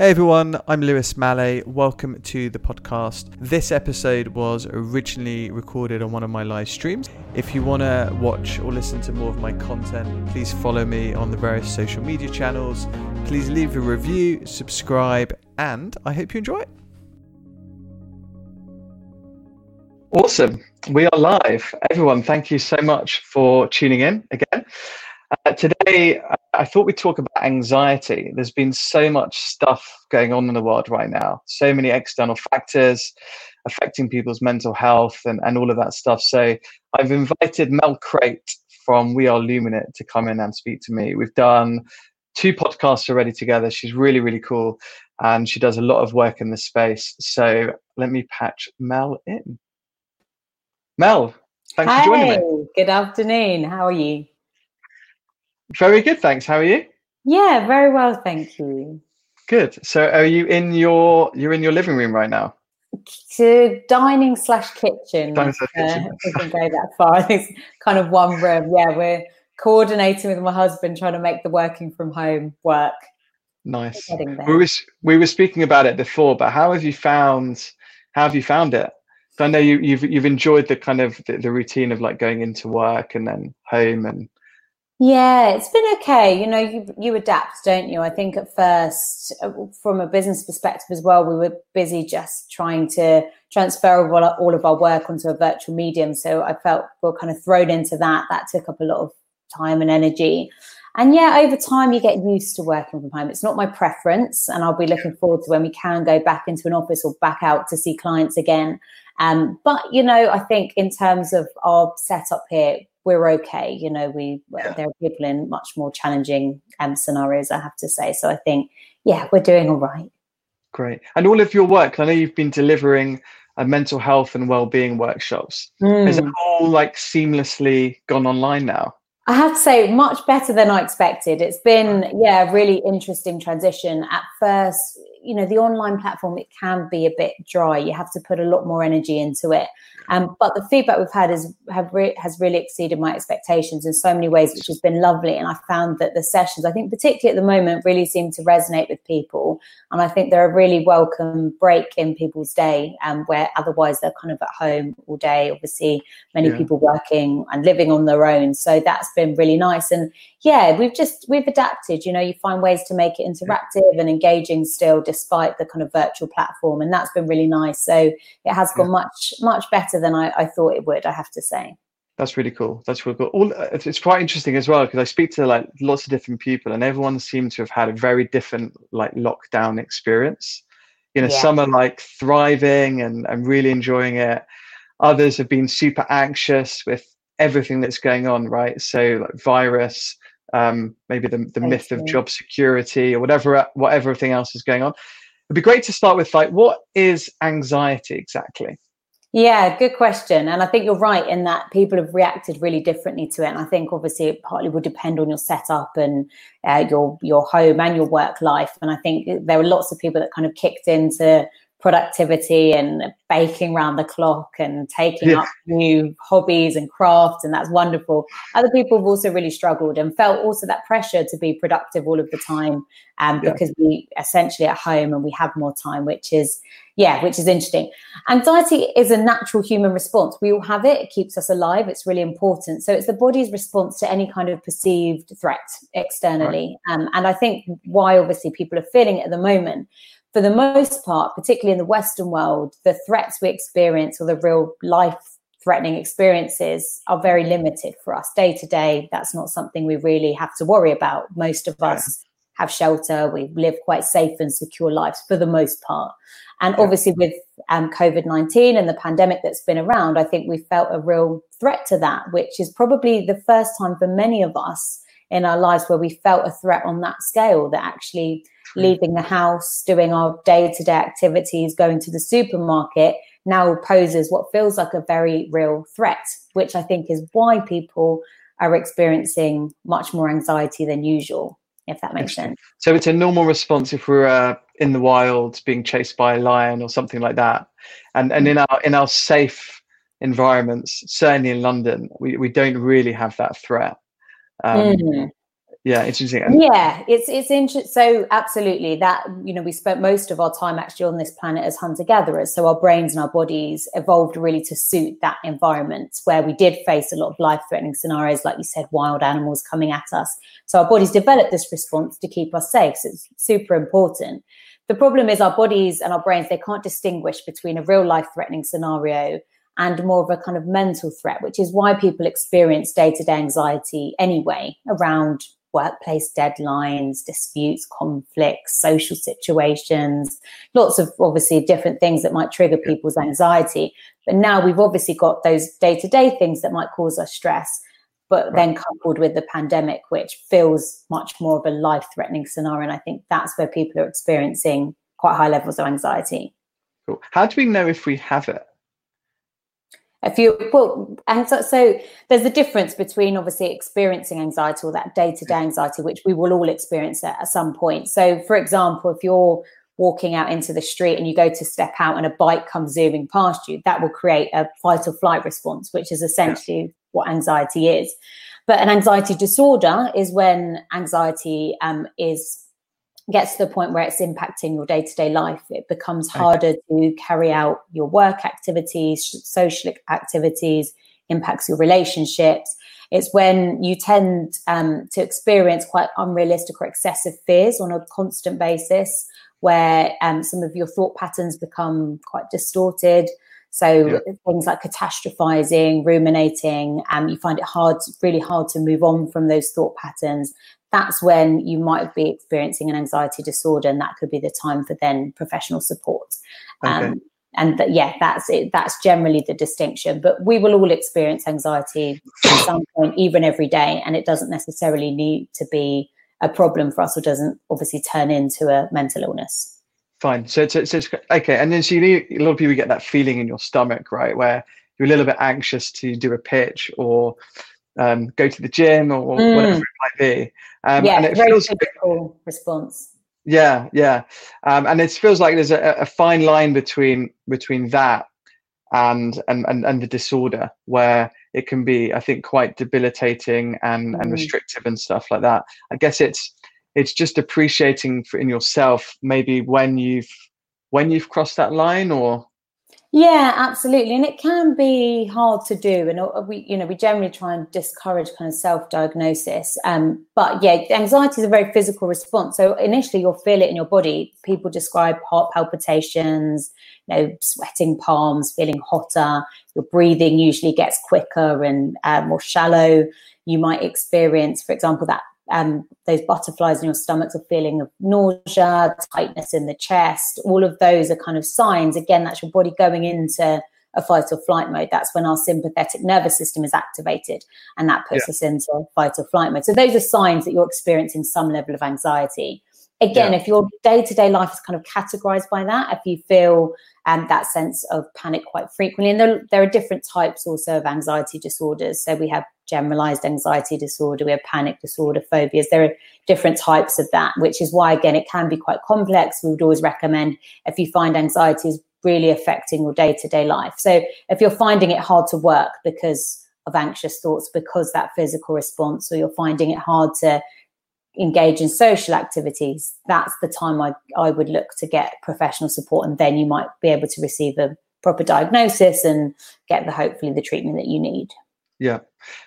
Hey everyone, I'm Lewis Mallet. Welcome to the podcast. This episode was originally recorded on one of my live streams. If you want to watch or listen to more of my content, please follow me on the various social media channels. Please leave a review, subscribe, and I hope you enjoy it. Awesome. We are live. Everyone, thank you so much for tuning in again. Uh, today, I thought we'd talk about anxiety. There's been so much stuff going on in the world right now, so many external factors affecting people's mental health and, and all of that stuff. So I've invited Mel Crate from We Are Luminate to come in and speak to me. We've done two podcasts already together. She's really, really cool and she does a lot of work in this space. So let me patch Mel in. Mel, thanks Hi, for joining me. Good afternoon. How are you? Very good, thanks. How are you? Yeah, very well, thank you. Good. So are you in your you're in your living room right now? To dining slash kitchen. Dining slash uh, kitchen. we can go that far. It's kind of one room. Yeah, we're coordinating with my husband trying to make the working from home work. Nice. We were we were speaking about it before, but how have you found how have you found it? So I know you, you've you've enjoyed the kind of the, the routine of like going into work and then home and Yeah, it's been okay. You know, you you adapt, don't you? I think at first, uh, from a business perspective as well, we were busy just trying to transfer all, all of our work onto a virtual medium. So I felt we are kind of thrown into that. That took up a lot of time and energy. And yeah, over time, you get used to working from home. It's not my preference, and I'll be looking forward to when we can go back into an office or back out to see clients again. Um, but you know, I think in terms of our setup here, we're okay. You know, we Yeah. there are people in much more challenging um, scenarios, I have to say. So I think, yeah, we're doing all right. great. And all of your work, I know you've been delivering a mental health and well-being workshops. Is it Mm. all like seamlessly gone online now? I have to say, much better than I expected. It's been, yeah, a really interesting transition. At first, you know, the online platform, it can be a bit dry. You have to put a lot more energy into it. Um, but the feedback we've had is have re- has really exceeded my expectations in so many ways, which has been lovely. And I found that the sessions, I think, particularly at the moment, really seem to resonate with people. And I think they're a really welcome break in people's day, um, where otherwise they're kind of at home all day. Obviously, many Yeah. people working and living on their own. So that's been really nice. And yeah, we've just we've adapted. You know, you find ways to make it interactive and engaging still, despite the kind of virtual platform, and that's been really nice. So it has gone much much better than I, I thought it would. I have to say. That's really cool. That's really cool. All it's, it's quite interesting as well because I speak to like lots of different people, and everyone seems to have had a very different like lockdown experience. You know, Yeah. some are like thriving and and really enjoying it. Others have been super anxious with everything that's going on, right? So like virus, um, maybe the the myth of job security or whatever whatever everything else is going on. It'd be great to start with like what is anxiety exactly? Yeah, good question. And I think you're right in that people have reacted really differently to it. And I think obviously it partly will depend on your setup and uh, your your home and your work life. And I think there were lots of people that kind of kicked into productivity and baking round the clock and taking Yeah. up new hobbies and crafts and that's wonderful. Other people have also really struggled and felt also that pressure to be productive all of the time um, Yeah. because we essentially at home and we have more time which is yeah which is interesting. Anxiety is a natural human response. We all have it. It keeps us alive. It's really important. So it's the body's response to any kind of perceived threat externally. Um, and i think why obviously people are feeling it at the moment for the most part particularly in the western world the threats we experience or the real life threatening experiences are very limited for us day to day that's not something we really have to worry about most of Right. us have shelter we live quite safe and secure lives for the most part and Yeah. obviously, with um, COVID 19 and the pandemic that's been around, I think we felt a real threat to that, which is probably the first time for many of us in our lives where we felt a threat on that scale that actually leaving the house, doing our day to day activities, going to the supermarket now poses what feels like a very real threat, which I think is why people are experiencing much more anxiety than usual, if that makes sense. So it's a normal response if we're uh, in the wild being chased by a lion or something like that, and and in our in our safe environments, certainly in London, we, we don't really have that threat. Um, Mm. Yeah it's interesting yeah it's it's interesting so absolutely that you know we spent most of our time actually on this planet as hunter gatherers. So our brains and our bodies evolved really to suit that environment where we did face a lot of life threatening scenarios like you said wild animals coming at us. So our bodies developed this response to keep us safe. So it's super important. The problem is our bodies and our brains they can't distinguish between a real life threatening scenario and more of a kind of mental threat, which is why people experience day to day anxiety anyway around workplace deadlines, disputes, conflicts, social situations, lots of obviously different things that might trigger people's anxiety. But now we've obviously got those day to day things that might cause us stress, but right. then coupled with the pandemic, which feels much more of a life threatening scenario. And I think that's where people are experiencing quite high levels of anxiety. Cool. How do we know if we have it? If you well and so, so, there's a difference between obviously experiencing anxiety or that day-to-day anxiety which we will all experience at, at some point. So for example if you're walking out into the street and you go to step out and a bike comes zooming past you that will create a fight or flight response which is essentially what anxiety is. But an anxiety disorder is when anxiety um, is gets to the point where it's impacting your day-to-day life it becomes harder to carry out your work activities social activities impacts your relationships. It's when you tend um, to experience quite unrealistic or excessive fears on a constant basis where um, some of your thought patterns become quite distorted. So yeah. things like catastrophizing, ruminating, um, you find it hard, really hard to move on from those thought patterns that's when you might be experiencing an anxiety disorder, and that could be the time for then professional support. Okay. Um, and th- yeah, that's it. That's generally the distinction. But we will all experience anxiety at some point, even every day, and it doesn't necessarily need to be a problem for us, or doesn't obviously turn into a mental illness. Fine. So it's okay. And then so you need, a lot of people get that feeling in your stomach, right, where you're a little bit anxious to do a pitch or um, go to the gym or mm. whatever it might be. Um, yeah, and it very feels physical response. Yeah, yeah, um, and it feels like there's a, a, fine line between between that and, and and and the disorder where it can be, I think, quite debilitating and mm. and restrictive and stuff like that. I guess it's it's just appreciating for in yourself maybe when you've when you've crossed that line or yeah, absolutely, and it can be hard to do, and uh, we, you know, we generally try and discourage kind of self-diagnosis. Um, but yeah, anxiety is a very physical response. So initially, you'll feel it in your body. People describe heart palpitations, you know, sweating palms, feeling hotter. Your breathing usually gets quicker and uh, more shallow. You might experience, for example, that um, those butterflies in your stomachs, a feeling of nausea, tightness in the chest, all of those are kind of signs. Again, that's your body going into a fight or flight mode. That's when our sympathetic nervous system is activated and that puts yeah. us into fight or flight mode. So those are signs that you're experiencing some level of anxiety. Again, yeah. if your day to day life is kind of categorized by that, if you feel um, that sense of panic quite frequently, and there, there are different types also of anxiety disorders. So we have generalized anxiety disorder, we have panic disorder, phobias. There are different types of that, which is why, again, it can be quite complex. We would always recommend if you find anxiety is really affecting your day to day life. So if you're finding it hard to work because of anxious thoughts, because that physical response, or you're finding it hard to engage in social activities, that's the time I, I would look to get professional support. And then you might be able to receive a proper diagnosis and get the hopefully the treatment that you need. Yeah.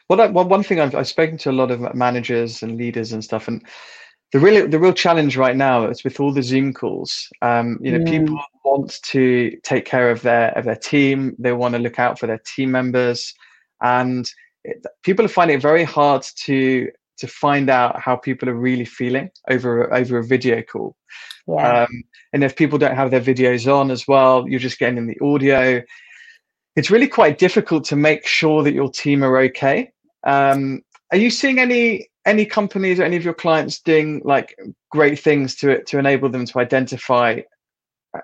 Well, that, well, one thing I've, I've spoken to a lot of managers and leaders and stuff, and the really the real challenge right now is with all the Zoom calls. Um, you know, mm. people want to take care of their of their team. They want to look out for their team members, and it, people are finding it very hard to to find out how people are really feeling over over a video call. Yeah. Um, and if people don't have their videos on as well, you're just getting in the audio it's really quite difficult to make sure that your team are okay. Um, are you seeing any any companies or any of your clients doing like great things to to enable them to identify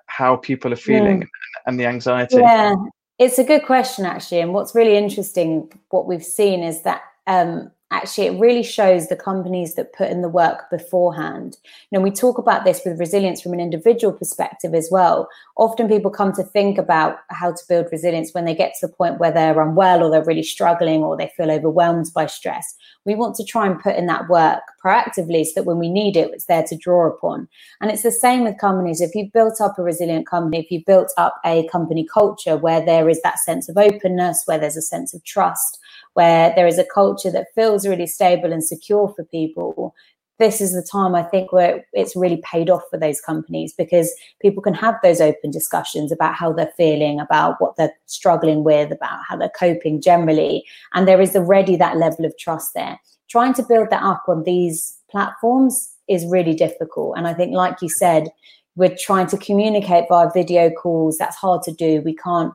how people are feeling mm. and the anxiety? Yeah, it's a good question actually. And what's really interesting, what we've seen is that um, actually it really shows the companies that put in the work beforehand. You know we talk about this with resilience from an individual perspective as well. Often people come to think about how to build resilience when they get to the point where they're unwell or they're really struggling or they feel overwhelmed by stress. We want to try and put in that work proactively so that when we need it it's there to draw upon. And it's the same with companies. If you've built up a resilient company if you've built up a company culture where there is that sense of openness where there's a sense of trust where there is a culture that feels really stable and secure for people, this is the time I think where it's really paid off for those companies because people can have those open discussions about how they're feeling, about what they're struggling with, about how they're coping generally. And there is already that level of trust there. Trying to build that up on these platforms is really difficult. And I think, like you said, we're trying to communicate via video calls. That's hard to do. We can't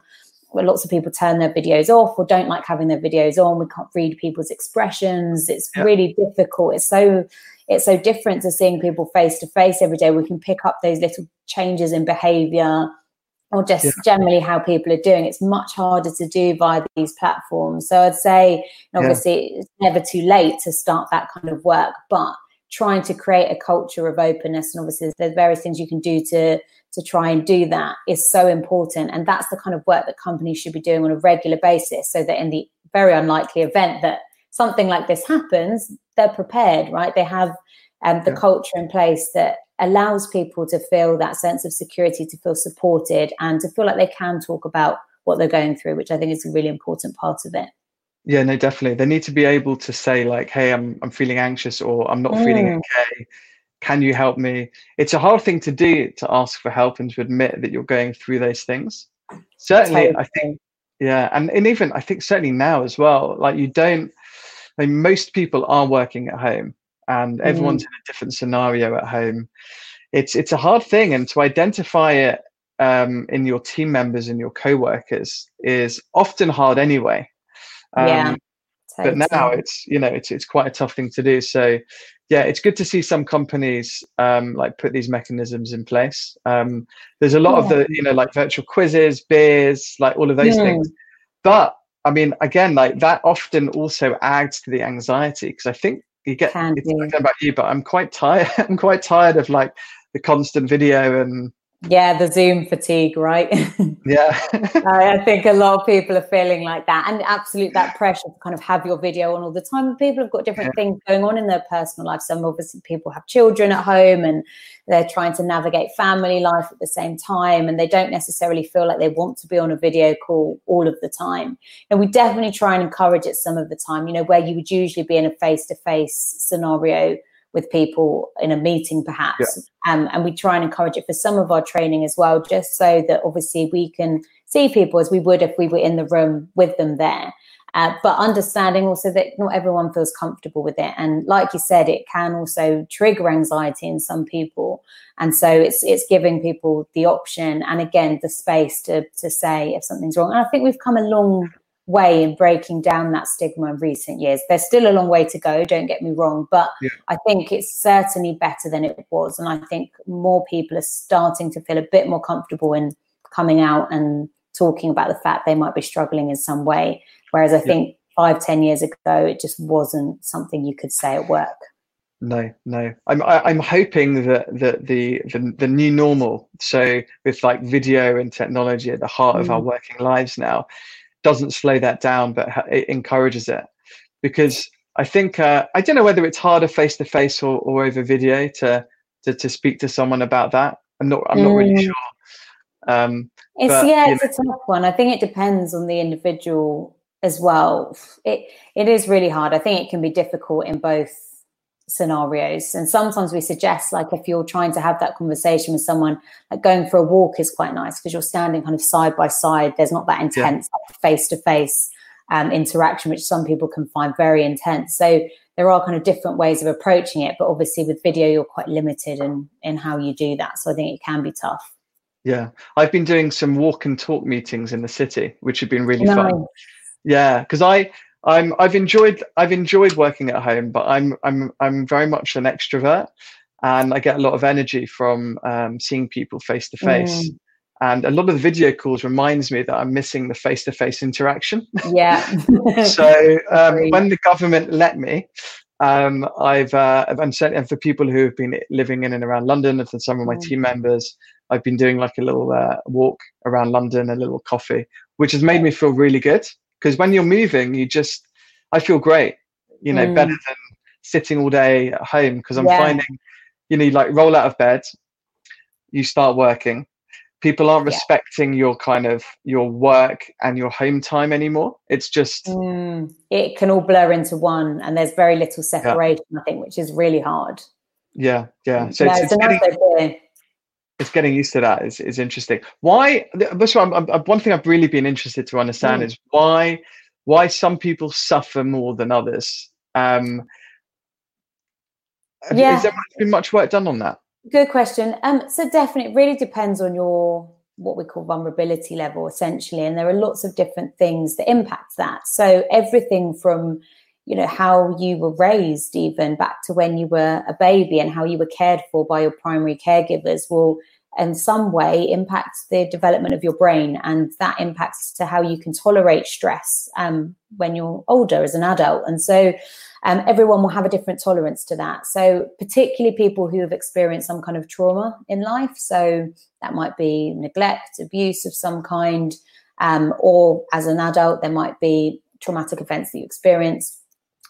where lots of people turn their videos off or don't like having their videos on. We can't read people's expressions. It's yeah. really difficult. It's so it's so different to seeing people face to face every day. We can pick up those little changes in behavior or just yeah. generally how people are doing. It's much harder to do via these platforms. So I'd say obviously yeah. it's never too late to start that kind of work, but trying to create a culture of openness and obviously there's various things you can do to to try and do that is so important. And that's the kind of work that companies should be doing on a regular basis so that in the very unlikely event that something like this happens they're prepared right? They have um, the yeah. culture in place that allows people to feel that sense of security to feel supported and to feel like they can talk about what they're going through which i think is a really important part of it yeah, no, definitely. They need to be able to say like, "Hey, I'm I'm feeling anxious," or "I'm not mm. feeling okay. Can you help me?" It's a hard thing to do to ask for help and to admit that you're going through those things. Certainly, totally. I think. Yeah, and and even I think certainly now as well. Like you don't. I mean, most people are working at home, and everyone's mm. in a different scenario at home. It's it's a hard thing, and to identify it um, in your team members and your co-workers is often hard anyway um, yeah. But now it's you know it's it's quite a tough thing to do. So yeah, it's good to see some companies um, like put these mechanisms in place. Um, there's a lot yeah. of the you know like virtual quizzes, beers, like all of those yeah. things. But I mean, again, like that often also adds to the anxiety because I think you get. Can it's not about you, but I'm quite tired. I'm quite tired of like the constant video and yeah, the Zoom fatigue, right? Yeah. I think a lot of people are feeling like that. And absolute that pressure to kind of have your video on all the time. People have got different yeah. things going on in their personal life. Some obviously people have children at home and they're trying to navigate family life at the same time. And they don't necessarily feel like they want to be on a video call all of the time. And we definitely try and encourage it some of the time, you know, where you would usually be in a face to face scenario with people in a meeting perhaps. Yeah. um, and we try and encourage it for some of our training as well just so that obviously we can see people as we would if we were in the room with them there. Uh, but understanding also that not everyone feels comfortable with it. And like you said it can also trigger anxiety in some people. And so it's it's giving people the option and again the space to to say if something's wrong. And i think we've come a long way in breaking down that stigma in recent years. There's still a long way to go, don't get me wrong, but yeah. I think it's certainly better than it was. And I think more people are starting to feel a bit more comfortable in coming out and talking about the fact they might be struggling in some way. Whereas I yeah. think five, ten years ago, it just wasn't something you could say at work. No, no. I'm I, am i am hoping that that the, the the new normal. So with like video and technology at the heart mm. of our mm. working lives now, doesn't slow that down, but it encourages it. Because I think uh, I don't know whether it's harder face to face or or over video to, to to speak to someone about that. I'm not I'm not mm. really sure. Um, it's but, yeah, it's know. a tough one. I think it depends on the individual as well. It it is really hard. I think it can be difficult in both scenarios. And sometimes we suggest like if you're trying to have that conversation with someone like going for a walk is quite nice because you're standing kind of side by side. There's not that intense face to face interaction which some people can find very intense. So there are kind of different ways of approaching it but obviously with video you're quite limited in in how you do that. So i think it can be tough. Yeah. I've been doing some walk and talk meetings in the city which have been really nice. fun yeah because i I'm I've enjoyed I've enjoyed working at home, but I'm I'm I'm very much an extrovert, and I get a lot of energy from um, seeing people face to face. and a lot of the video calls reminds me that I'm missing the face-to-face interaction. Yeah. so um, when the government let me, um, I've uh, and certainly and for people who have been living in and around London, and for some of my mm. team members, I've been doing like a little uh, walk around London, a little coffee, which has made me feel really good. Because when you're moving, you just I feel great. You know, mm. better than sitting all day at home because I'm yeah. finding, you know, you like roll out of bed, you start working. People aren't yeah. respecting your kind of your work and your home time anymore. It's just mm. it can all blur into one, and there's very little separation. Yeah. I think, which is really hard. Yeah, yeah. So it's, it's, getting, it's, getting, used to that. Is is interesting. Why? This one, one thing I've really been interested to understand mm. is why why some people suffer more than others. Um, yeah. Has there been much work done on that? Good question. Um, so definitely, it really depends on your what we call vulnerability level, essentially, and there are lots of different things that impact that. So everything from you know how you were raised even back to when you were a baby and how you were cared for by your primary caregivers will in some way impact the development of your brain. And that impacts to how you can tolerate stress um, when you're older as an adult. And so um, everyone will have a different tolerance to that. So particularly people who have experienced some kind of trauma in life. So that might be neglect abuse of some kind um, or as an adult there might be traumatic events that you experience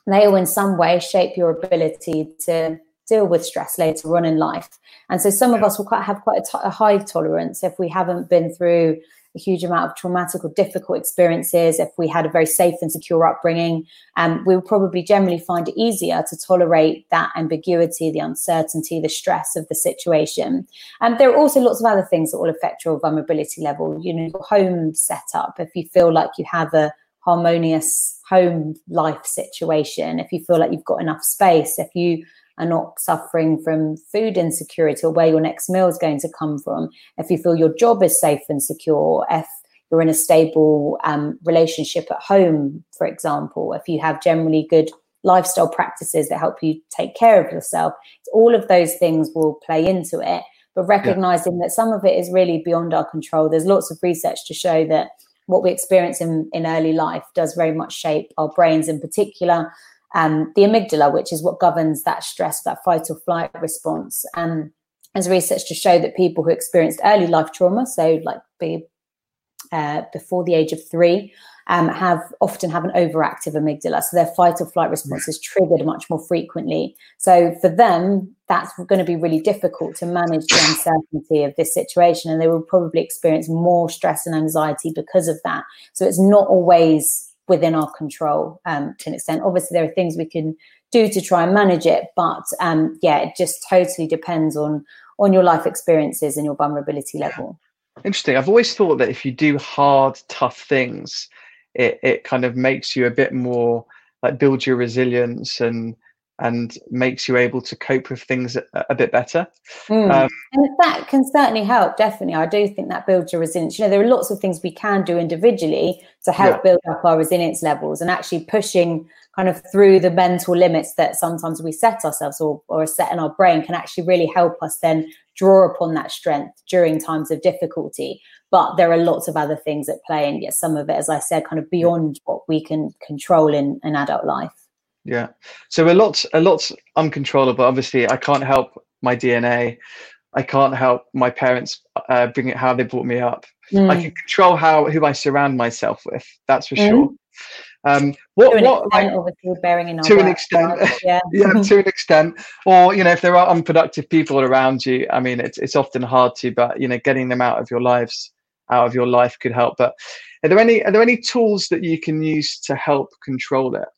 they will in some way shape your ability to deal with stress later on in life. And so some of us will quite have quite a, t- a high tolerance if we haven't been through a huge amount of traumatic or difficult experiences, if we had a very safe and secure upbringing, um, we will probably generally find it easier to tolerate that ambiguity, the uncertainty, the stress of the situation. And there are also lots of other things that will affect your vulnerability level. You know, your home setup, if you feel like you have a harmonious home life situation, if you feel like you've got enough space, if you are not suffering from food insecurity or where your next meal is going to come from, if you feel your job is safe and secure, if you're in a stable um, relationship at home, for example, if you have generally good lifestyle practices that help you take care of yourself, all of those things will play into it. But recognizing yeah. that some of it is really beyond our control. There's lots of research to show that what we experience in, in early life does very much shape our brains in particular um, the amygdala, which is what governs that stress, that fight or flight response. And there's research to show that people who experienced early life trauma, so like be, uh, before the age of three, um, have often have an overactive amygdala. So their fight or flight response is triggered much more frequently. So for them, that's going to be really difficult to manage the uncertainty of this situation. And they will probably experience more stress and anxiety because of that. So it's not always within our control um, to an extent. Obviously, there are things we can do to try and manage it, but um, yeah, it just totally depends on on your life experiences and your vulnerability level. Interesting. I've always thought that if you do hard, tough things, it it kind of makes you a bit more like builds your resilience and and makes you able to cope with things a, a bit better. Mm. Um, and that can certainly help, definitely. I do think that builds your resilience. You know, there are lots of things we can do individually to help yeah. build up our resilience levels and actually pushing kind of through the mental limits that sometimes we set ourselves or, or set in our brain can actually really help us then draw upon that strength during times of difficulty. But there are lots of other things at play, and yet some of it, as I said, kind of beyond what we can control in an adult life. Yeah. So a lot, a lot's uncontrollable. Obviously, I can't help my DNA. I can't help my parents uh, bring it how they brought me up. Mm. I can control how who I surround myself with. That's for mm. sure. Um, what, to an what, extent, like, obviously, bearing in to an extent, yeah. yeah, to an extent, or you know, if there are unproductive people around you, I mean, it's it's often hard to, but you know, getting them out of your lives, out of your life, could help. But are there any are there any tools that you can use to help control it?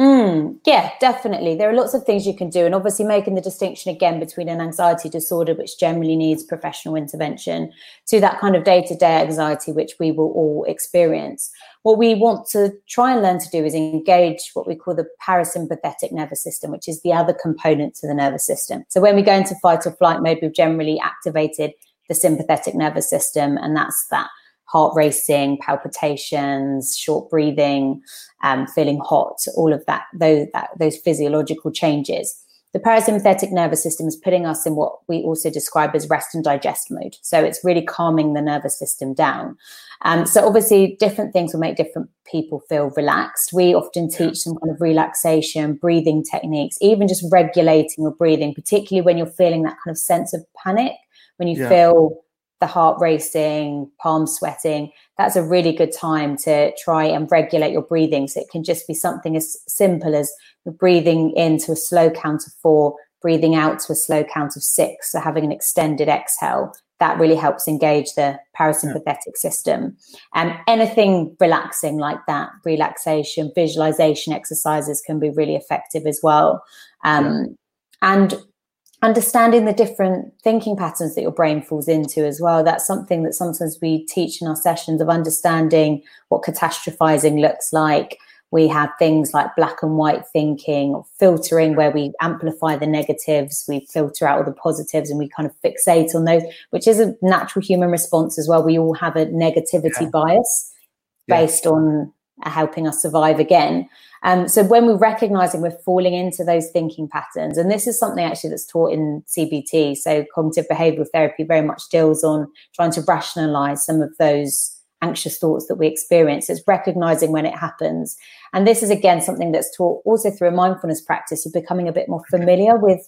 Mm, yeah, definitely. There are lots of things you can do, and obviously making the distinction again between an anxiety disorder, which generally needs professional intervention, to that kind of day to day anxiety, which we will all experience. What we want to try and learn to do is engage what we call the parasympathetic nervous system, which is the other component to the nervous system. So when we go into fight or flight mode, we've generally activated the sympathetic nervous system, and that's that heart racing, palpitations, short breathing, um, feeling hot, all of that those, that, those physiological changes. the parasympathetic nervous system is putting us in what we also describe as rest and digest mode. So it's really calming the nervous system down. Um, so obviously, different things will make different people feel relaxed. We often teach some kind of relaxation, breathing techniques, even just regulating your breathing, particularly when you're feeling that kind of sense of panic, when you yeah. feel the heart racing, palms sweating. That's a really good time to try and regulate your breathing. So it can just be something as simple as breathing into a slow count of four, breathing out to a slow count of six. So having an extended exhale that really helps engage the parasympathetic yeah. system. And um, anything relaxing like that, relaxation, visualization exercises can be really effective as well. Um, yeah. And understanding the different thinking patterns that your brain falls into as well. That's something that sometimes we teach in our sessions of understanding what catastrophizing looks like we have things like black and white thinking or filtering where we amplify the negatives we filter out all the positives and we kind of fixate on those which is a natural human response as well we all have a negativity yeah. bias based yeah. on helping us survive again um, so when we're recognizing we're falling into those thinking patterns and this is something actually that's taught in cbt so cognitive behavioral therapy very much deals on trying to rationalize some of those anxious thoughts that we experience. It's recognizing when it happens. And this is again something that's taught also through a mindfulness practice of becoming a bit more familiar with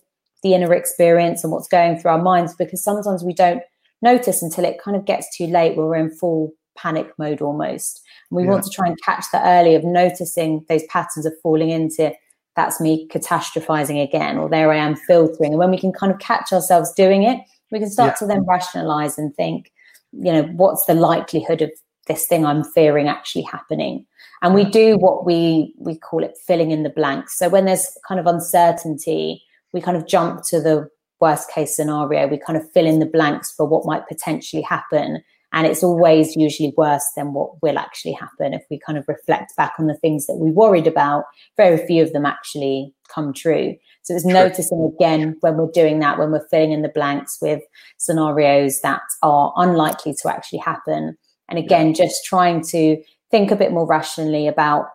the inner experience and what's going through our minds because sometimes we don't notice until it kind of gets too late where we're in full panic mode almost. And we yeah. want to try and catch that early of noticing those patterns of falling into that's me catastrophizing again, or there I am filtering. And when we can kind of catch ourselves doing it, we can start yeah. to then rationalize and think, you know, what's the likelihood of this thing I'm fearing actually happening. And we do what we we call it filling in the blanks. So when there's kind of uncertainty, we kind of jump to the worst case scenario. We kind of fill in the blanks for what might potentially happen. And it's always usually worse than what will actually happen. If we kind of reflect back on the things that we worried about, very few of them actually come true. So it's noticing again when we're doing that, when we're filling in the blanks with scenarios that are unlikely to actually happen and again, yeah. just trying to think a bit more rationally about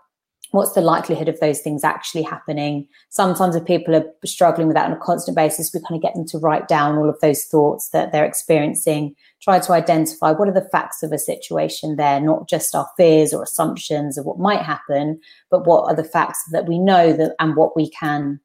what's the likelihood of those things actually happening. Sometimes if people are struggling with that on a constant basis, we kind of get them to write down all of those thoughts that they're experiencing, try to identify what are the facts of a situation there, not just our fears or assumptions of what might happen, but what are the facts that we know that and what we can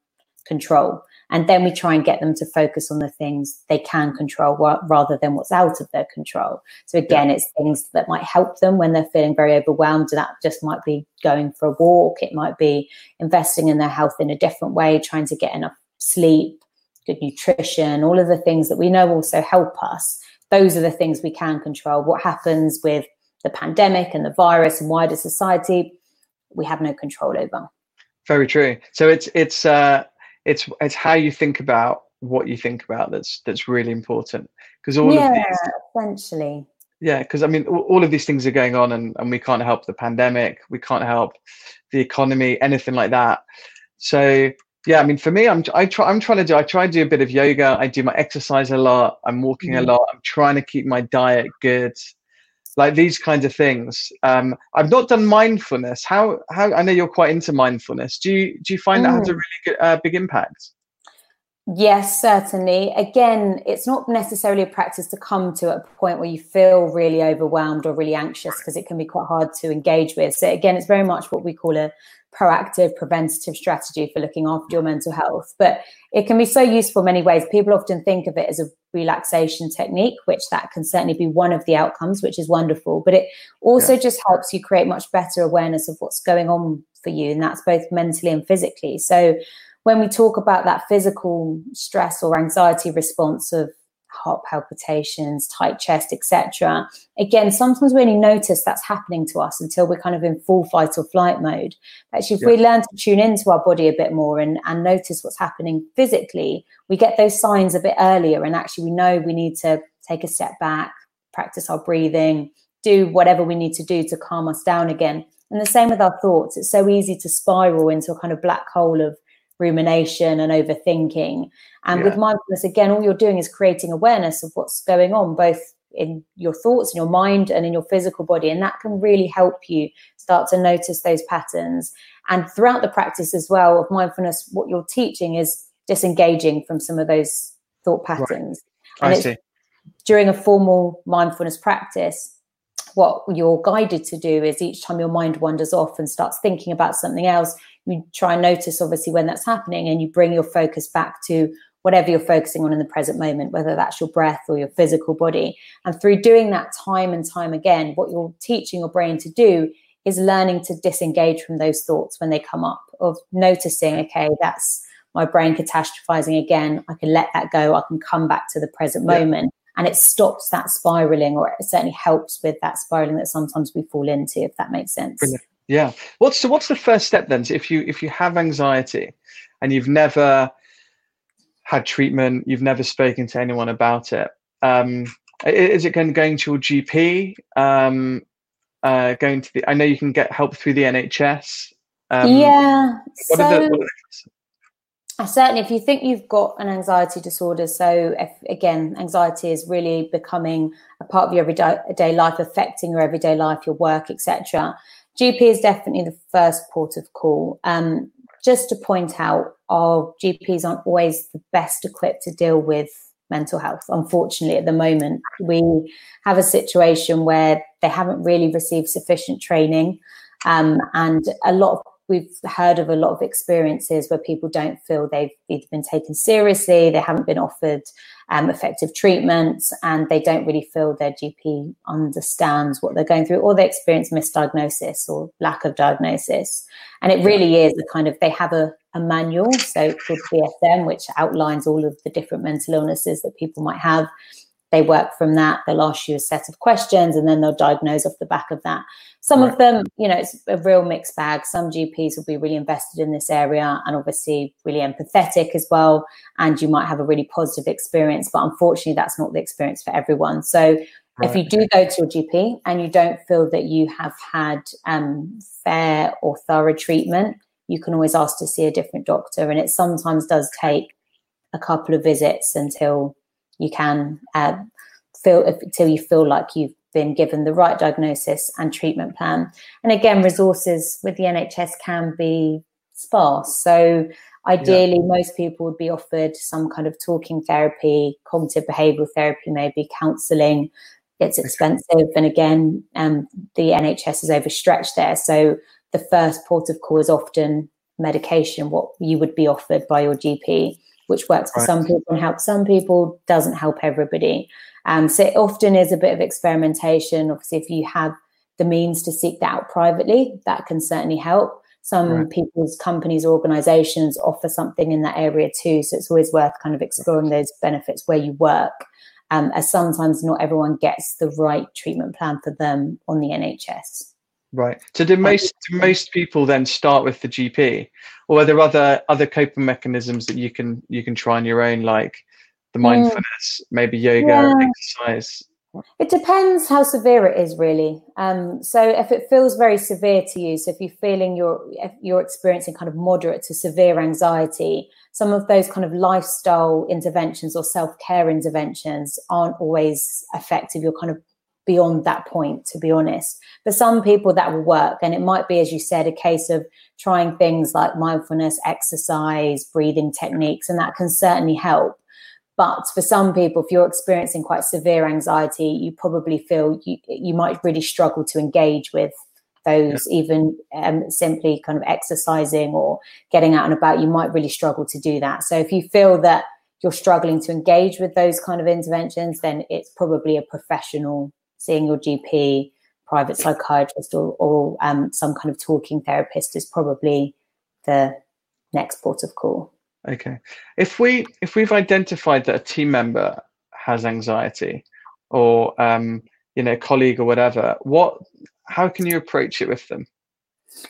control. And then we try and get them to focus on the things they can control rather than what's out of their control. So again, yeah. it's things that might help them when they're feeling very overwhelmed. That just might be going for a walk. It might be investing in their health in a different way, trying to get enough sleep, good nutrition, all of the things that we know also help us. Those are the things we can control. What happens with the pandemic and the virus and wider society, we have no control over. Very true. So it's it's uh it's it's how you think about what you think about that's that's really important. Because all yeah, of these essentially. Yeah because i mean all of these things are going on and, and we can't help the pandemic we can't help the economy anything like that. So yeah i mean for me i'm i try i'm trying to do i try to do a bit of yoga. I do my exercise a lot. I'm walking mm-hmm. a lot. I'm trying to keep my diet good like these kinds of things um i've not done mindfulness how how i know you're quite into mindfulness do you do you find mm. that has a mm. really good, uh, big impact Yes, certainly. Again, it's not necessarily a practice to come to at a point where you feel really overwhelmed or really anxious because it can be quite hard to engage with. So, again, it's very much what we call a proactive preventative strategy for looking after your mental health. But it can be so useful in many ways. People often think of it as a relaxation technique, which that can certainly be one of the outcomes, which is wonderful. But it also yeah. just helps you create much better awareness of what's going on for you. And that's both mentally and physically. So, when we talk about that physical stress or anxiety response of heart palpitations, tight chest, etc. Again, sometimes we only notice that's happening to us until we're kind of in full fight or flight mode. Actually, if yeah. we learn to tune into our body a bit more and, and notice what's happening physically, we get those signs a bit earlier. And actually, we know we need to take a step back, practice our breathing, do whatever we need to do to calm us down again. And the same with our thoughts. It's so easy to spiral into a kind of black hole of rumination and overthinking. And yeah. with mindfulness, again, all you're doing is creating awareness of what's going on, both in your thoughts, in your mind, and in your physical body. And that can really help you start to notice those patterns. And throughout the practice as well of mindfulness, what you're teaching is disengaging from some of those thought patterns. Right. I see. During a formal mindfulness practice, what you're guided to do is each time your mind wanders off and starts thinking about something else, you try and notice obviously when that's happening and you bring your focus back to whatever you're focusing on in the present moment, whether that's your breath or your physical body. And through doing that time and time again, what you're teaching your brain to do is learning to disengage from those thoughts when they come up, of noticing, okay, that's my brain catastrophizing again. I can let that go. I can come back to the present yeah. moment. And it stops that spiraling, or it certainly helps with that spiraling that sometimes we fall into, if that makes sense. Brilliant. Yeah. What's so what's the first step then? if you if you have anxiety and you've never had treatment, you've never spoken to anyone about it, um, is it going going to your GP? Um, uh, going to the? I know you can get help through the NHS. Um, yeah. so, the, certainly, if you think you've got an anxiety disorder, so if, again, anxiety is really becoming a part of your everyday life, affecting your everyday life, your work, etc. GP is definitely the first port of call. Um, just to point out, our GPs aren't always the best equipped to deal with mental health. Unfortunately, at the moment, we have a situation where they haven't really received sufficient training. Um, and a lot of we've heard of a lot of experiences where people don't feel they've either been taken seriously, they haven't been offered um, effective treatments, and they don't really feel their GP understands what they're going through, or they experience misdiagnosis or lack of diagnosis. And it really is a kind of they have a, a manual, so called DSM, which outlines all of the different mental illnesses that people might have they work from that. They'll ask you a set of questions and then they'll diagnose off the back of that. Some right. of them, you know, it's a real mixed bag. Some GPs will be really invested in this area and obviously really empathetic as well. And you might have a really positive experience, but unfortunately, that's not the experience for everyone. So Right. If you do go to your GP and you don't feel that you have had um, fair or thorough treatment, you can always ask to see a different doctor. And it sometimes does take a couple of visits until you can uh, feel until you feel like you've been given the right diagnosis and treatment plan. And again, resources with the NHS can be sparse. So ideally, yeah. most people would be offered some kind of talking therapy, cognitive behavioural therapy, maybe counselling. It's expensive, and again, um, the NHS is overstretched there. So the first port of call is often medication, what you would be offered by your GP which works for right. some people and helps some people, doesn't help everybody. Um, so it often is a bit of experimentation. Obviously, if you have the means to seek that out privately, that can certainly help. Some right. people's companies or organizations offer something in that area too. So it's always worth kind of exploring those benefits where you work. Um, as sometimes not everyone gets the right treatment plan for them on the NHS. Right. So do most do most people then start with the GP, or are there other other coping mechanisms that you can you can try on your own, like the mindfulness, maybe yoga, yeah. exercise? It depends how severe it is, really. Um, so if it feels very severe to you, so if you're feeling you're if you're experiencing kind of moderate to severe anxiety, some of those kind of lifestyle interventions or self care interventions aren't always effective. You're kind of beyond that point, to be honest. For some people, that will work. And it might be, as you said, a case of trying things like mindfulness, exercise, breathing techniques, and that can certainly help. But for some people, if you're experiencing quite severe anxiety, you probably feel you, you might really struggle to engage with those, yeah. even um, simply kind of exercising or getting out and about. You might really struggle to do that. So if you feel that you're struggling to engage with those kind of interventions, then it's probably a professional seeing your GP, private psychiatrist, or, or um, some kind of talking therapist is probably the next port of call. Okay. If we if we've identified that a team member has anxiety, or um, you know, a colleague or whatever, what how can you approach it with them?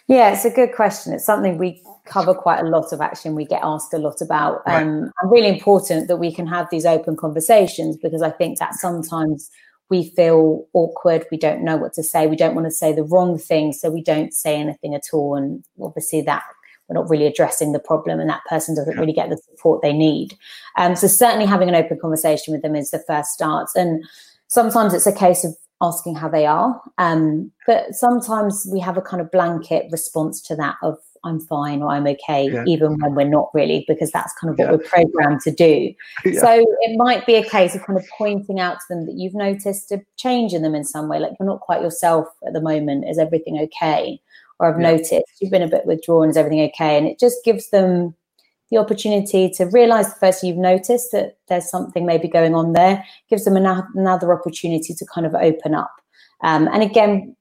Yeah, it's a good question. It's something we cover quite a lot of action. We get asked a lot about. Right. Um, and really important that we can have these open conversations because I think that sometimes we feel awkward, we don't know what to say, we don't want to say the wrong thing, so we don't say anything at all. And obviously, that we're not really addressing the problem, and that person doesn't really get the support they need. Um, so, certainly having an open conversation with them is the first start. And sometimes it's a case of asking how they are. Um, but sometimes we have a kind of blanket response to that of I'm fine or I'm okay, yeah. even when we're not really, because that's kind of what yeah. we're programmed to do. Yeah. So it might be a case of kind of pointing out to them that you've noticed a change in them in some way, like you're not quite yourself at the moment. Is everything okay? Or I've noticed you've been a bit withdrawn. Is everything okay? And it just gives them the opportunity to realize the first you've noticed that there's something maybe going on there, gives them another opportunity to kind of open up. Um, and again,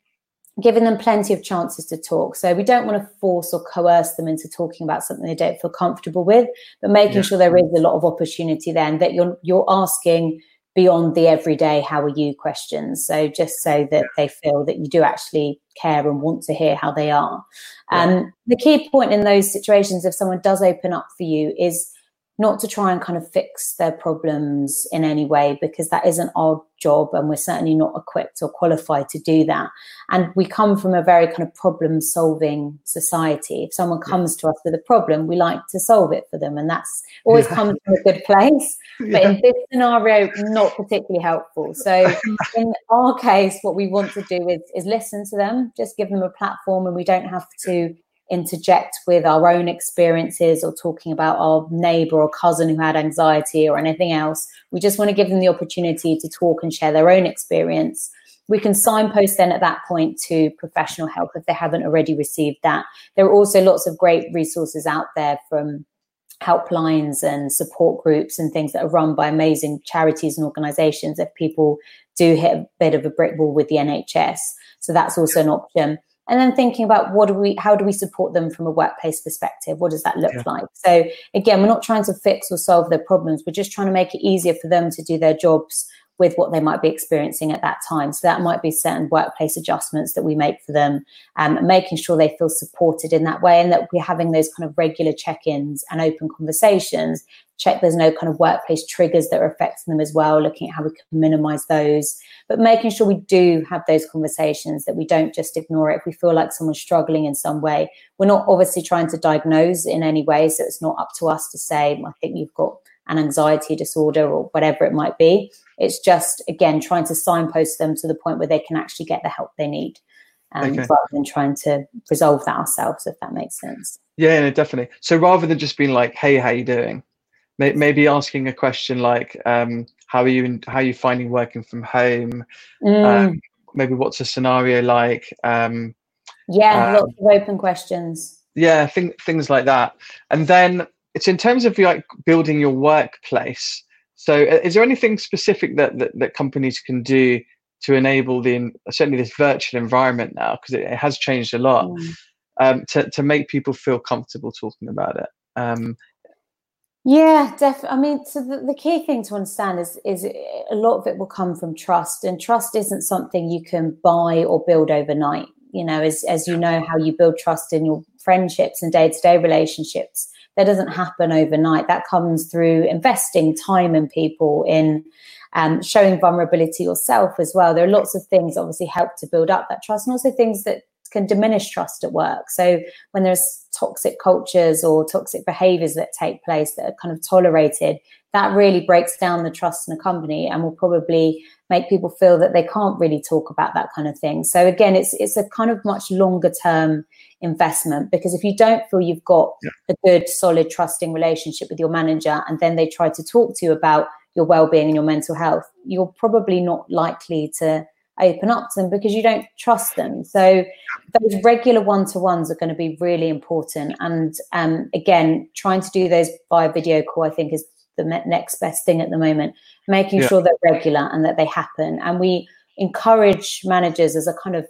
giving them plenty of chances to talk. So we don't want to force or coerce them into talking about something they don't feel comfortable with, but making yeah. sure there is a lot of opportunity there and that you're you're asking beyond the everyday how are you questions. So just so that they feel that you do actually care and want to hear how they are. Um, the key point in those situations if someone does open up for you is not to try and kind of fix their problems in any way because that isn't our job and we're certainly not equipped or qualified to do that. And we come from a very kind of problem solving society. If someone comes to us with a problem we like to solve it for them and that's always yeah. comes from a good place. But yeah. in this scenario not particularly helpful. So in our case what we want to do is, is listen to them just give them a platform and we don't have to interject with our own experiences or talking about our neighbor or cousin who had anxiety or anything else. We just want to give them the opportunity to talk and share their own experience. We can signpost then at that point to professional help if they haven't already received that. There are also lots of great resources out there from helplines and support groups and things that are run by amazing charities and organizations if people do hit a bit of a brick wall with the NHS. So that's also an option and then thinking about what do we how do we support them from a workplace perspective? What does that look yeah. like? So again we're not trying to fix or solve their problems. We're just trying to make it easier for them to do their jobs with what they might be experiencing at that time so that might be certain workplace adjustments that we make for them um, making sure they feel supported in that way and that we're having those kind of regular check-ins and open conversations check there's no kind of workplace triggers that are affecting them as well, looking at how we can minimize those, but making sure we do have those conversations, that we don't just ignore it. If we feel like someone's struggling in some way, we're not obviously trying to diagnose in any way. So it's not up to us to say, I think you've got an anxiety disorder or whatever it might be. It's just, again, trying to signpost them to the point where they can actually get the help they need. Um, okay. rather than trying to resolve that ourselves, if that makes sense. Yeah, no, definitely. So rather than just being like, "Hey, how you doing?" maybe asking a question like um, how are you how are you finding working from home mm. um, maybe what's a scenario like um, yeah uh, lots of open questions yeah things like that and then it's in terms of like building your workplace so is there anything specific that, that, that companies can do to enable the certainly this virtual environment now because it, it, has changed a lot mm. um, to, to make people feel comfortable talking about it um, yeah, definitely. I mean, so the, the, key thing to understand is is a lot of it will come from trust, and trust isn't something you can buy or build overnight. You know, as as you know, how you build trust in your friendships and day to day relationships, that doesn't happen overnight. That comes through investing time in people, in um, showing vulnerability yourself as well. There are lots of things obviously help to build up that trust, and also things that can diminish trust at work. So when there's toxic cultures or toxic behaviors that take place that are kind of tolerated, that really breaks down the trust in a company and will probably make people feel that they can't really talk about that kind of thing. So again, it's it's a kind of much longer term investment because if you don't feel you've got yeah. a good, solid, trusting relationship with your manager and then they try to talk to you about your well-being and your mental health, you're probably not likely to open up to them because you don't trust them. So those regular one-to-ones are going to be really important. And um, again, trying to do those via video call, I think, is the next best thing at the moment. Making yeah. sure they're regular and that they happen. And we encourage managers as a kind of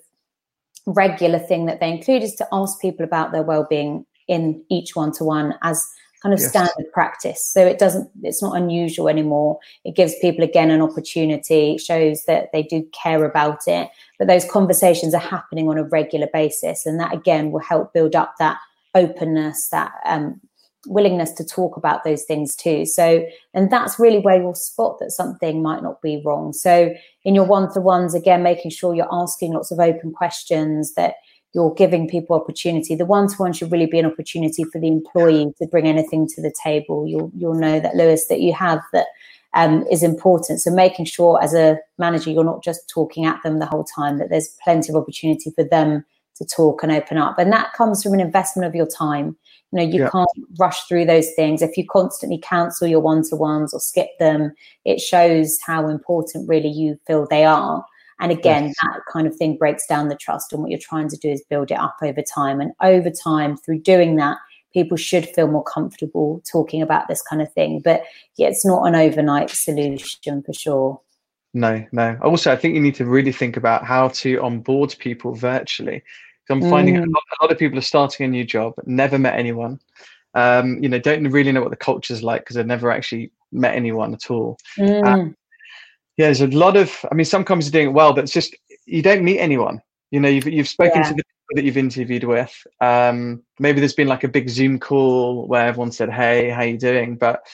regular thing that they include is to ask people about their well-being in each one-to-one as kind of yes. standard practice. So it doesn't, it's not unusual anymore. It gives people again an opportunity, shows that they do care about it. But those conversations are happening on a regular basis. And that again will help build up that openness, that um, willingness to talk about those things too. So, and that's really where you'll spot that something might not be wrong. So, in your one to ones, again, making sure you're asking lots of open questions that you're giving people opportunity. The one-to-one should really be an opportunity for the employee to bring anything to the table. You'll you'll know that Lewis that you have that um, is important. So making sure as a manager, you're not just talking at them the whole time, that there's plenty of opportunity for them to talk and open up. And that comes from an investment of your time. You know, you yeah. can't rush through those things. If you constantly cancel your one-to-ones or skip them, it shows how important really you feel they are. And again, yes. that kind of thing breaks down the trust. And what you're trying to do is build it up over time. And over time, through doing that, people should feel more comfortable talking about this kind of thing. But yeah, it's not an overnight solution for sure. No, no. Also, I think you need to really think about how to onboard people virtually. I'm finding mm. a, lot, a, lot, of people are starting a new job, never met anyone. Um, you know, don't really know what the culture's like because they've never actually met anyone at all. Mm. Um, yeah, there's a lot of. I mean, some companies are doing it well, but it's just you don't meet anyone. You know, you've you've spoken yeah. to the people that you've interviewed with. Um, maybe there's been like a big Zoom call where everyone said, "Hey, how are you doing?" But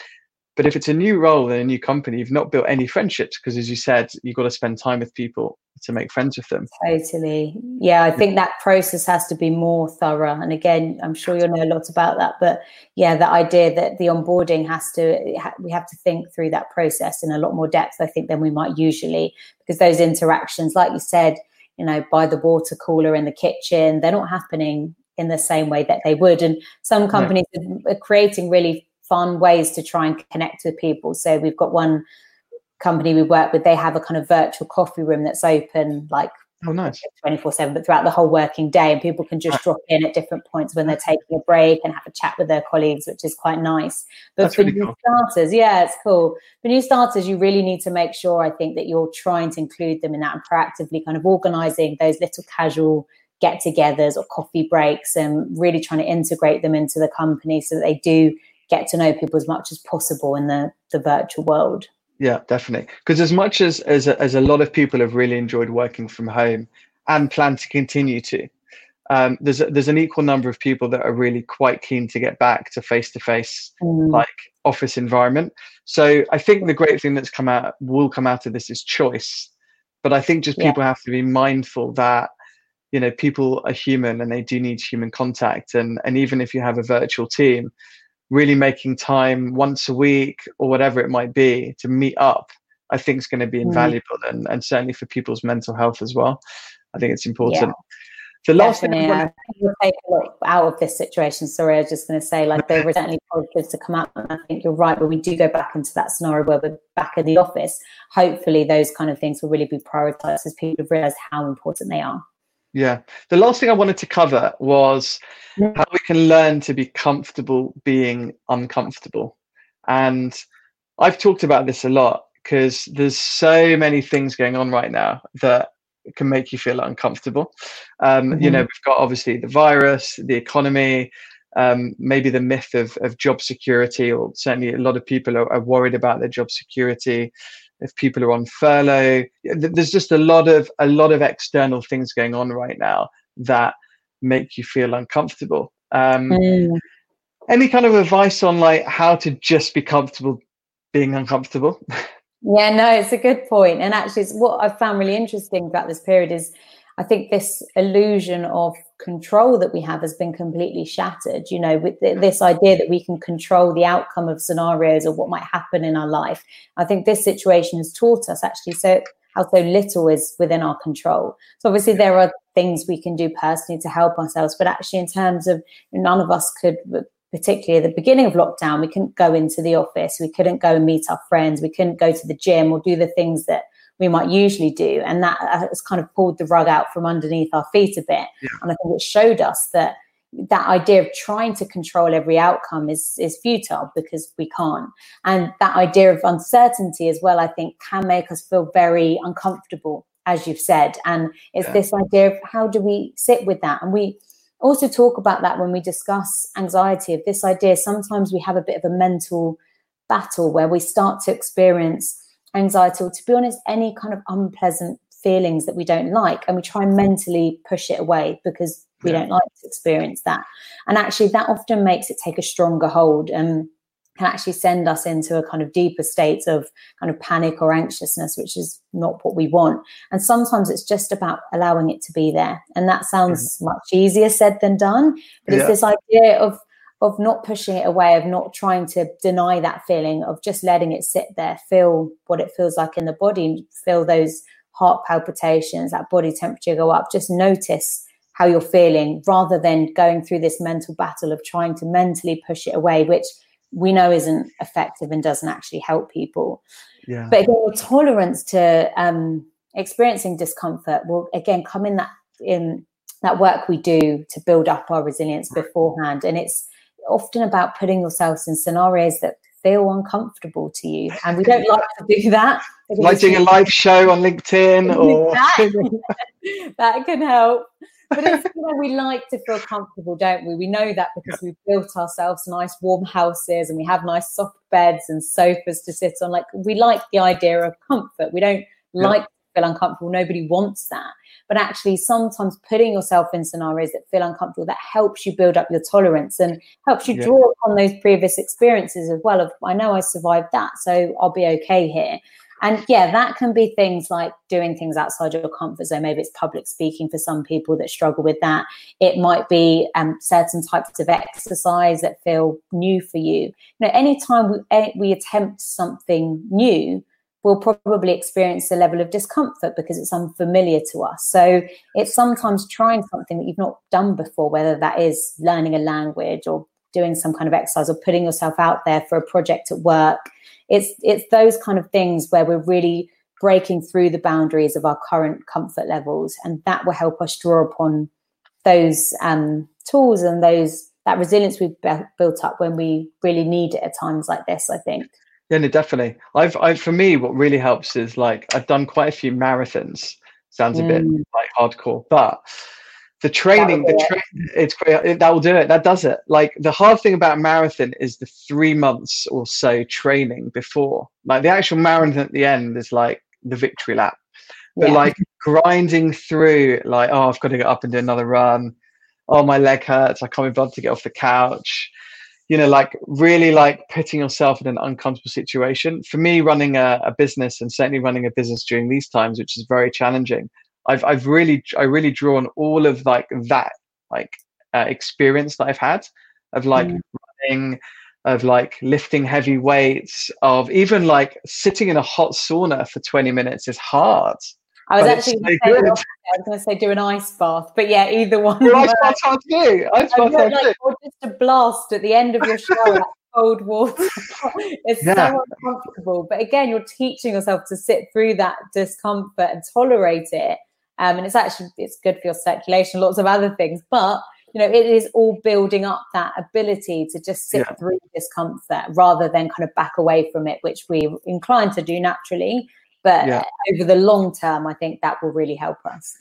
but if it's a new role in a new company, you've not built any friendships because, as you said, you've got to spend time with people to make friends with them. Totally. Yeah, I think that process has to be more thorough. And again, I'm sure you'll know a lot about that. But yeah, the idea that the onboarding has to, we have to think through that process in a lot more depth, I think, than we might usually, because those interactions, like you said, you know, by the water cooler in the kitchen, they're not happening in the same way that they would. And some companies are creating really fun ways to try and connect with people. So we've got one company we work with, they have a kind of virtual coffee room that's open like Oh, nice. 24 7, but throughout the whole working day. And people can just drop in at different points when they're taking a break and have a chat with their colleagues, which is quite nice. But That's for really new cool. starters, yeah, it's cool. For new starters, you really need to make sure, I think, that you're trying to include them in that and proactively kind of organizing those little casual get togethers or coffee breaks and really trying to integrate them into the company so that they do get to know people as much as possible in the, the virtual world. Yeah, definitely. Because as much as, as as a lot of people have really enjoyed working from home and plan to continue to, um, there's a, there's an equal number of people that are really quite keen to get back to face to face like office environment. So I think the great thing that's come out will come out of this is choice. But I think just people yeah. have to be mindful that you know people are human and they do need human contact and and even if you have a virtual team really making time once a week or whatever it might be to meet up, I think is going to be mm. invaluable mm. and, and certainly for people's mental health as well. I think it's important. Yeah. The last Definitely, thing I want to take a out of this situation. Sorry, I was just going to say, like, there were certainly positives to come out. And I think you're right. When we do go back into that scenario where we're back in the office, hopefully those kind of things will really be prioritized as people have realized how important they are. Yeah. The last thing I wanted to cover was how we can learn to be comfortable being uncomfortable. And I've talked about this a lot because there's so many things going on right now that can make you feel uncomfortable. Um, mm-hmm. You know, we've got obviously the virus, the economy, um, maybe the myth of, of job security, or certainly a lot of people are, are worried about their job security if people are on furlough. There's just a lot of a lot of external things going on right now that make you feel uncomfortable. Um, mm. any kind of advice on like how to just be comfortable being uncomfortable? Yeah no it's a good point. And actually it's what I've found really interesting about this period is I think this illusion of control that we have has been completely shattered. You know, with this idea that we can control the outcome of scenarios or what might happen in our life. I think this situation has taught us actually so how so little is within our control. So obviously there are things we can do personally to help ourselves, but actually in terms of none of us could particularly at the beginning of lockdown, we couldn't go into the office, we couldn't go and meet our friends, we couldn't go to the gym or do the things that we might usually do. And that uh, has kind of pulled the rug out from underneath our feet a bit. Yeah. And I think it showed us that that idea of trying to control every outcome is is futile because we can't and that idea of uncertainty as well i think can make us feel very uncomfortable as you've said and it's yeah. this idea of how do we sit with that and we also talk about that when we discuss anxiety of this idea sometimes we have a bit of a mental battle where we start to experience anxiety or to be honest any kind of unpleasant feelings that we don't like and we try and mentally push it away because we yeah. don't like to experience that and actually that often makes it take a stronger hold and can actually send us into a kind of deeper state of kind of panic or anxiousness which is not what we want and sometimes it's just about allowing it to be there and that sounds mm-hmm. much easier said than done but yeah. it's this idea of of not pushing it away, of not trying to deny that feeling, of just letting it sit there, feel what it feels like in the body, feel those heart palpitations, that body temperature go up. Just notice how you're feeling rather than going through this mental battle of trying to mentally push it away, which we know isn't effective and doesn't actually help people. Yeah. But again, your tolerance to um, experiencing discomfort will again come in that in that work we do to build up our resilience beforehand, and it's often about putting yourselves in scenarios that feel uncomfortable to you, and we don't like to do that. Like doing a live show on LinkedIn, or that can help but it's, you know, we like to feel comfortable, don't we? We know that because we've built ourselves nice warm houses and we have nice soft beds and sofas to sit on. Like we like the idea of comfort. We don't yeah. like to feel uncomfortable. Nobody wants that. But actually, sometimes putting yourself in scenarios that feel uncomfortable, that helps you build up your tolerance and helps you yeah. draw on those previous experiences as well. Of I know I survived that, so I'll be okay here. And yeah, that can be things like doing things outside your comfort zone. Maybe it's public speaking for some people that struggle with that. It might be um, certain types of exercise that feel new for you. You know, anytime we, we attempt something new, we'll probably experience a level of discomfort because it's unfamiliar to us. So it's sometimes trying something that you've not done before, whether that is learning a language or doing some kind of exercise or putting yourself out there for a project at work it's it's those kind of things where we're really breaking through the boundaries of our current comfort levels and that will help us draw upon those um, tools and those that resilience we've built up when we really need it at times like this i think yeah no, definitely. I've, I've for me what really helps is like i've done quite a few marathons. Sounds a mm. bit like hardcore but the training the tra- it's great. That will do it. That does it. Like the hard thing about marathon is the three months or so training before. Like the actual marathon at the end is like the victory lap. But yeah. like grinding through like oh i've got to get up and do another run. Oh my leg hurts. I can't be bothered to get off the couch you know like really like putting yourself in an uncomfortable situation for me running a, a business and certainly running a business during these times which is very challenging I've I've really I really drawn all of like that like uh, experience that I've had of like mm. running, of like lifting heavy weights, of even like sitting in a hot sauna for 20 minutes is hard. I was actually so going to say, I was going to say do an ice bath, but yeah, either one. Well, ice bath hard too. Ice bath hard like, Or just a blast at the end of your shower, cold water. it's yeah. so uncomfortable. But again, you're teaching yourself to sit through that discomfort and tolerate it um, and it's actually it's good for your circulation, lots of other things. But you know, it is all building up that ability to just sit yeah. through discomfort rather than kind of back away from it, which we're inclined to do naturally. But yeah. over the long term, I think that will really help us.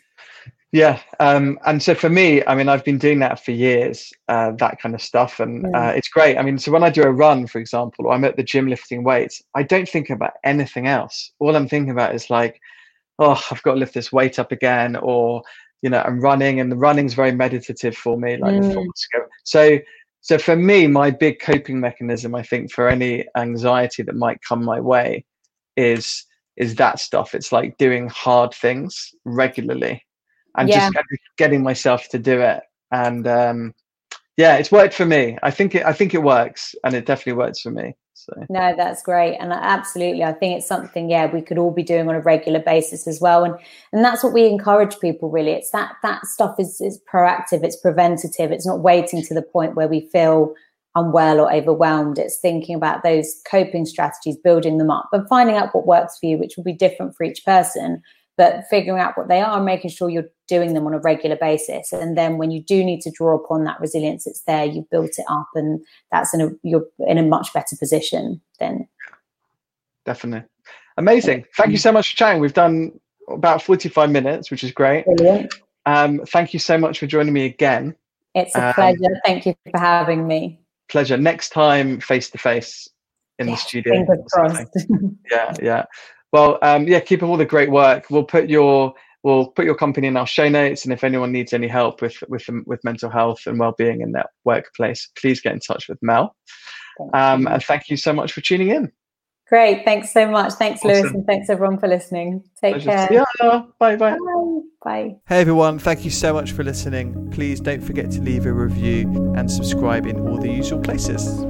Yeah, um, and so for me, I mean, I've been doing that for years, uh, that kind of stuff, and mm. uh, it's great. I mean, so when I do a run, for example, or I'm at the gym lifting weights, I don't think about anything else. All I'm thinking about is like, oh, I've got to lift this weight up again, or you know, I'm running, and the running's very meditative for me, like mm. so. So for me, my big coping mechanism, I think, for any anxiety that might come my way, is is that stuff. It's like doing hard things regularly, and yeah. just getting myself to do it. And um, yeah, it's worked for me. I think it. I think it works, and it definitely works for me. So no, that's great, and absolutely, I think it's something yeah we could all be doing on a regular basis as well, and and that's what we encourage people. Really, it's that that stuff is is proactive, it's preventative, it's not waiting to the point where we feel unwell or overwhelmed. It's thinking about those coping strategies, building them up, and finding out what works for you, which will be different for each person but figuring out what they are and making sure you're doing them on a regular basis. And then when you do need to draw upon that resilience, it's there, you've built it up, and that's in a you're in a much better position then. Definitely. Amazing. Thank you so much for chatting. We've done about 45 minutes, which is great. Brilliant. Um, thank you so much for joining me again. It's a um, pleasure. Thank you for having me. Pleasure. Next time, face to face in the studio. yeah, yeah. Well, um, yeah, keep up all the great work. We'll put your we'll put your company in our show notes, and if anyone needs any help with with with mental health and well-being in their workplace, please get in touch with Mel. Um, and thank you so much for tuning in. Great, thanks so much. Thanks, awesome. Lewis, and thanks everyone for listening. Take Pleasure. care. Yeah, bye. Bye. bye. Bye. Hey everyone, thank you so much for listening. Please don't forget to leave a review and subscribe in all the usual places.